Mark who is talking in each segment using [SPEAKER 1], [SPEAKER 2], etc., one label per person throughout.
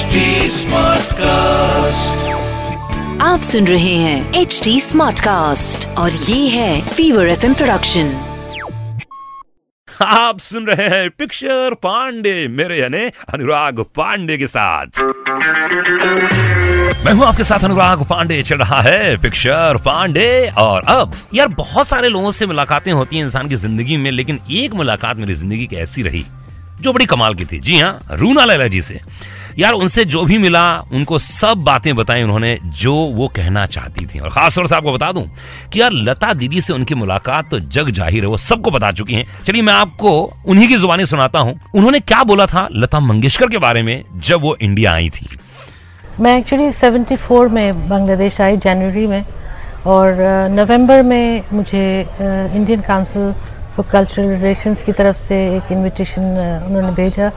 [SPEAKER 1] HD cast
[SPEAKER 2] आप सुन रहे हैं एच डी स्मार्ट कास्ट और ये है फीवर एफ़ प्रोडक्शन
[SPEAKER 3] आप सुन रहे हैं पिक्चर पांडे मेरे यानी अनुराग पांडे के साथ। मैं हूँ आपके साथ अनुराग पांडे चल रहा है पिक्चर पांडे और अब यार बहुत सारे लोगों से मुलाकातें होती हैं इंसान की ज़िंदगी में लेकिन एक मुलाकात मेरी ज़िंदगी की ऐसी रही जो बड़ी कमाल की थी। जी हाँ रूना लैला जी से। यार उनसे जो भी मिला, उनको सब बातें बताई उन्होंने, जो वो कहना चाहती थी। और खास तौर से आपको बता दूँ कि यार लता दीदी से उनकी मुलाकात तो जग ज़ाहिर है, वो सबको बता चुकी हैं। चलिए मैं आपको उन्हीं की जुबानी सुनाता हूँ। उन्होंने क्या बोला था लता मंगेशकर के बारे में जब वो इंडिया आई थी?
[SPEAKER 4] मैं एक्चुअली 74 में बांग्लादेश आई, जनवरी में, और नवंबर में मुझे Indian Council for Cultural Relations की तरफ़ से एक इनविटेशन उन्होंने भेजा।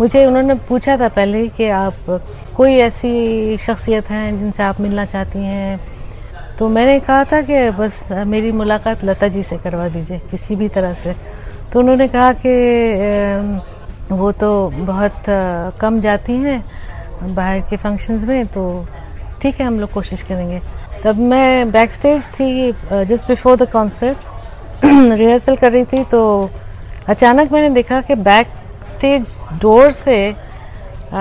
[SPEAKER 4] मुझे उन्होंने पूछा था पहले कि आप कोई ऐसी शख्सियत हैं जिनसे आप मिलना चाहती हैं? तो मैंने कहा था कि बस मेरी मुलाकात लता जी से करवा दीजिए, किसी भी तरह से। तो उन्होंने कहा कि वो तो बहुत कम जाती हैं बाहर के फ़ंक्शंस में तो ठीक है, हम लोग कोशिश करेंगे। तब मैं बैक स्टेज थी just before the concert rehearsal कर रही थी तो अचानक मैंने देखा कि बैक स्टेज डोर से आ,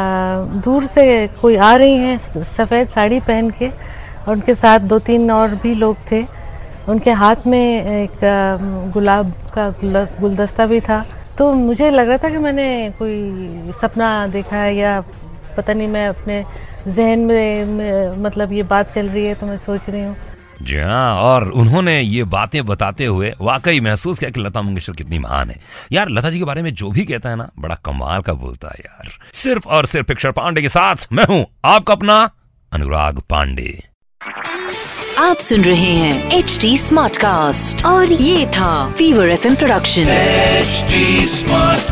[SPEAKER 4] दूर से कोई आ रही हैं सफ़ेद साड़ी पहन के और उनके साथ दो तीन और भी लोग थे। उनके हाथ में एक गुलाब का गुलदस्ता भी था। तो मुझे लग रहा था कि मैंने कोई सपना देखा है या पता नहीं मैं अपने जहन में, में मतलब ये बात चल रही है तो मैं सोच रही हूँ।
[SPEAKER 3] जी हाँ और उन्होंने ये बातें बताते हुए वाकई महसूस किया कि लता मंगेशकर कितनी महान है। यार लता जी के बारे में जो भी कहता है ना बड़ा कमाल का बोलता है यार। सिर्फ़ और सिर्फ़ पिक्चर पांडे के साथ मैं हूँ आपका अपना अनुराग पांडे।
[SPEAKER 2] आप सुन रहे हैं एच डी स्मार्ट कास्ट और ये था Fever FM production
[SPEAKER 1] HD Smartcast.